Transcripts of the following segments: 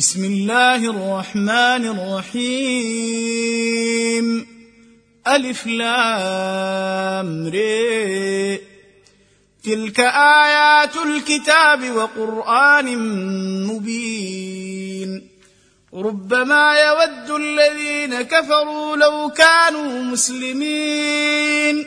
بسم الله الرحمن الرحيم. ألف لام ري تلك آيات الكتاب وقرآن مبين. ربما يود الذين كفروا لو كانوا مسلمين.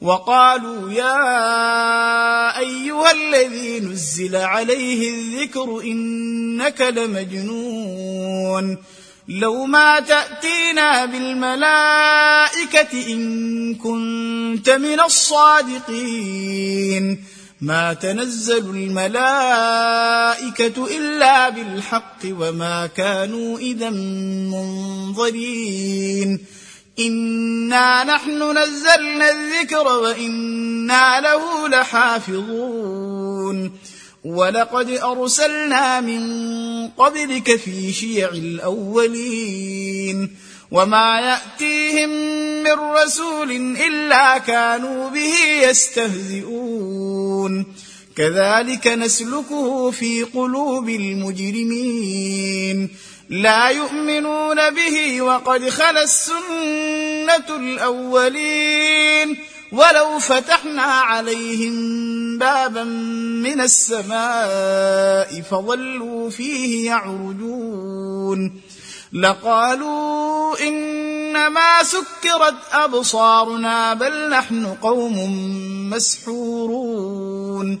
وقالوا يا ايها الذي نزل عليه الذكر إنك لمجنون. لو ما تأتينا بالملائكة إن كنت من الصادقين. ما تنزل الملائكة إلا بالحق وما كانوا إذا منظرين. انا نحن نزلنا الذكر وأنا له لحافظون ولقد ارسلنا من قبلك في شيع الاولين وما ياتيهم من رسول الا كانوا به يستهزئون كذلك نسلكه في قلوب المجرمين لا يؤمنون به وقد خلت السنة الأولين ولو فتحنا عليهم بابا من السماء فظلوا فيه يعرجون لقالوا إنما سكرت أبصارنا بل نحن قوم مسحورون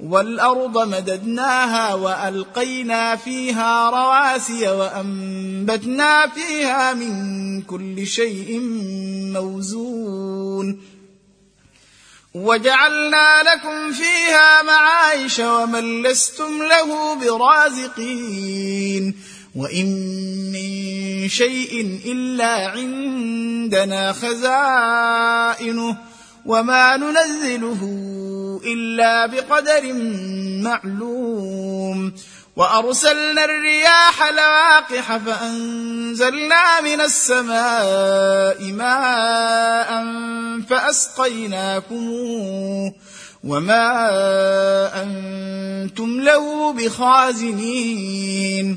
والأرض مددناها وألقينا فيها رواسي وأنبتنا فيها من كل شيء موزون. وجعلنا لكم فيها معايش ومن لستم له برازقين. وإن من شيء إلا عندنا خزائنه وما ننزله إلا بقدر معلوم. وأرسلنا الرياح لواقح فأنزلنا من السماء ماء فاسقيناكموه وما أنتم له بخازنين.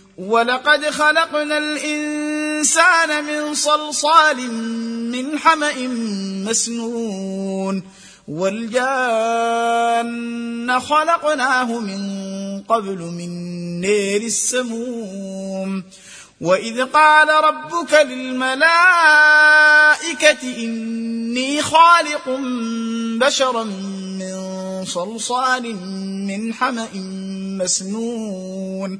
ولقد خلقنا الإنسان من صلصال من حمأ مسنون والجان خلقناه من قبل من نير السموم وإذ قال ربك للملائكة إني خالق بشرا من صلصال من حمأ مسنون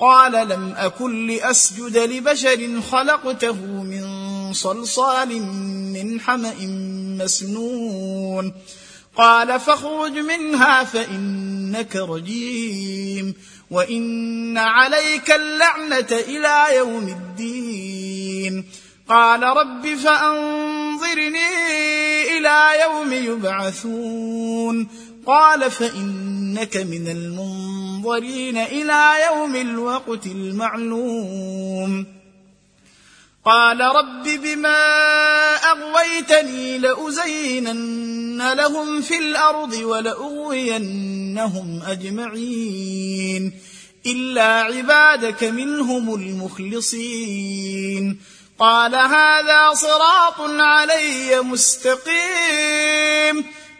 قال لم أكن لأسجد لبشر خلقته من صلصال من حمأ مسنون. قال فاخرج منها فإنك رجيم وإن عليك اللعنة إلى يوم الدين. قال رب فأنظرني يوم يبعثون. قال فإنك من المنظرين. إلى يوم الوقت المعلوم. قال رب بما أغويتني لأزينن لهم في الأرض ولأغوينهم أجمعين. إلا عبادك منهم المخلصين. قال هذا صراط علي مستقيم.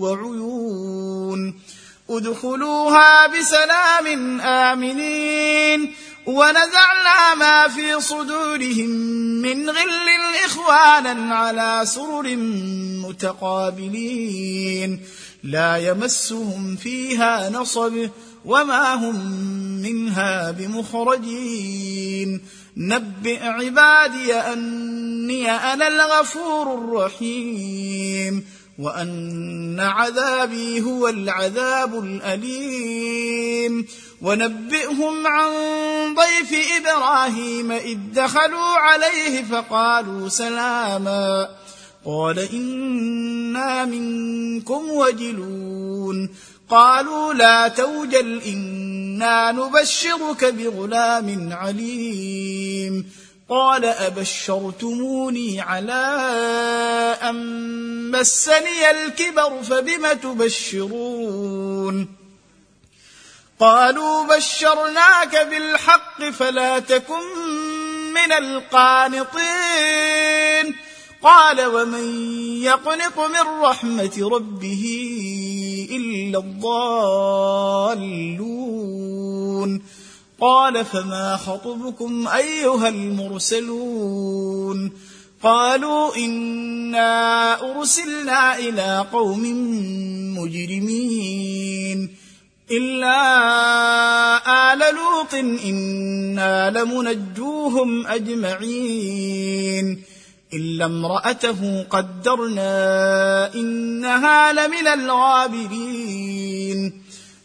وعيون. ادخلوها بسلام آمنين. ونزعنا ما في صدورهم من غل إخوانا على سرر متقابلين. لا يمسهم فيها نصب وما هم منها بمخرجين. نبئ عبادي أني أنا الغفور الرحيم. وأن عذابي هو العذاب الأليم. ونبئهم عن ضيف إبراهيم إذ دخلوا عليه فقالوا سلاما. قال إنا منكم وجلون. قالوا لا توجل إنا نبشرك بغلام عليم. قال أبشرتموني على أن مسني الكبر فبم تبشرون؟ قالوا بشرناك بالحق فلا تكن من القانطين. قال ومن يقنط من رحمة ربه إلا الضالون. قال فما خطبكم أيها المرسلون قالوا إنا أرسلنا إلى قوم مجرمين إلا آل لوط إنا لمنجوهم أجمعين إلا امرأته قدرنا إنها لمن الغابرين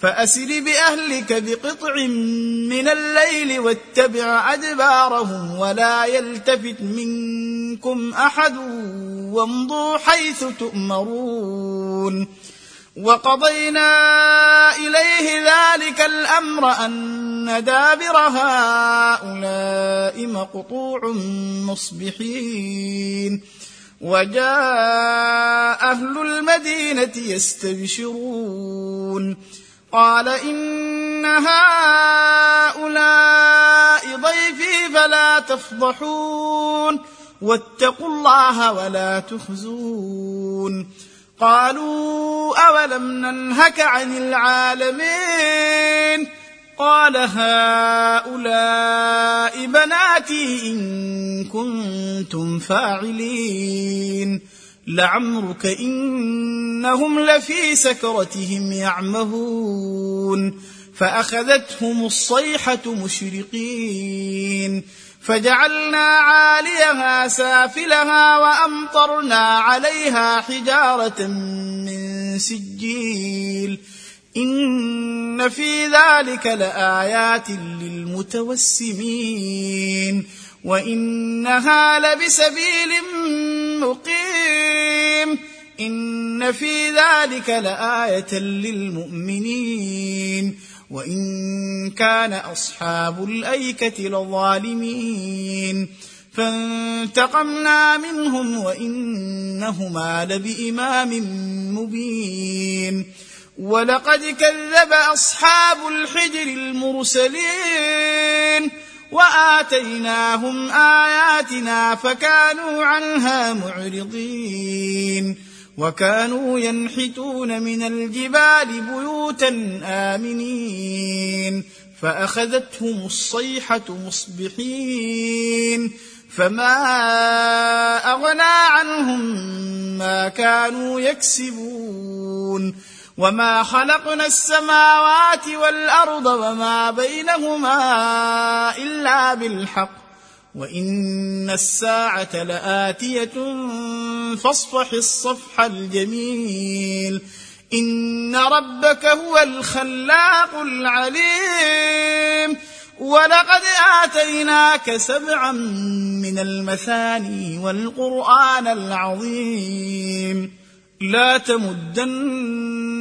فاسر بأهلك بقطع من الليل واتبع أدبارهم ولا يلتفت منكم أحد وامضوا حيث تؤمرون. وقضينا إليه ذلك الأمر أن دابر هؤلاء مقطوع مصبحين. وجاء أهل المدينة يستبشرون. قال إن هؤلاء ضيفي فلا تفضحون واتقوا الله ولا تخزون. قالوا أولم ننهك عن العالمين؟ قال هؤلاء بناتي إن كنتم فاعلين. لعمرك إنهم لفي سكرتهم يعمهون فأخذتهم الصيحة مشرقين فجعلنا عاليها سافلها وأمطرنا عليها حجارة من سجيل إن في ذلك لآيات للمتوسمين وإنها لبسبيل مقيم إن في ذلك لآية للمؤمنين. وإن كان أصحاب الأيكة لظالمين. فانتقمنا منهم وإنهما لبإمام مبين. ولقد كذب أصحاب الحجر المرسلين. اتيناهم آياتنا فكانوا عنها معرضين. وكانوا ينحتون من الجبال بيوتا آمنين. فأخذتهم الصيحة مصبحين. فما أغنى عنهم ما كانوا يكسبون. وما خلقنا السماوات والأرض وما بينهما إلا بالحق. وان الساعة لاتيه فاصفح الصفح الجميل ان ربك هو الخلاق العليم ولقد اتيناك سبعا من المثاني والقران العظيم لا تمدن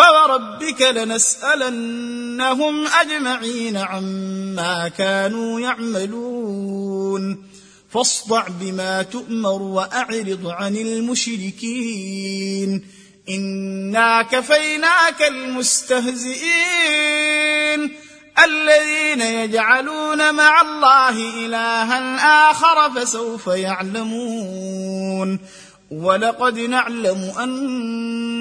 فوربك لنسألنهم أجمعين عما كانوا يعملون. فاصدع بما تؤمر وأعرض عن المشركين. إنا كفيناك المستهزئين. الذين يجعلون مع الله إلها آخر فسوف يعلمون. ولقد نعلم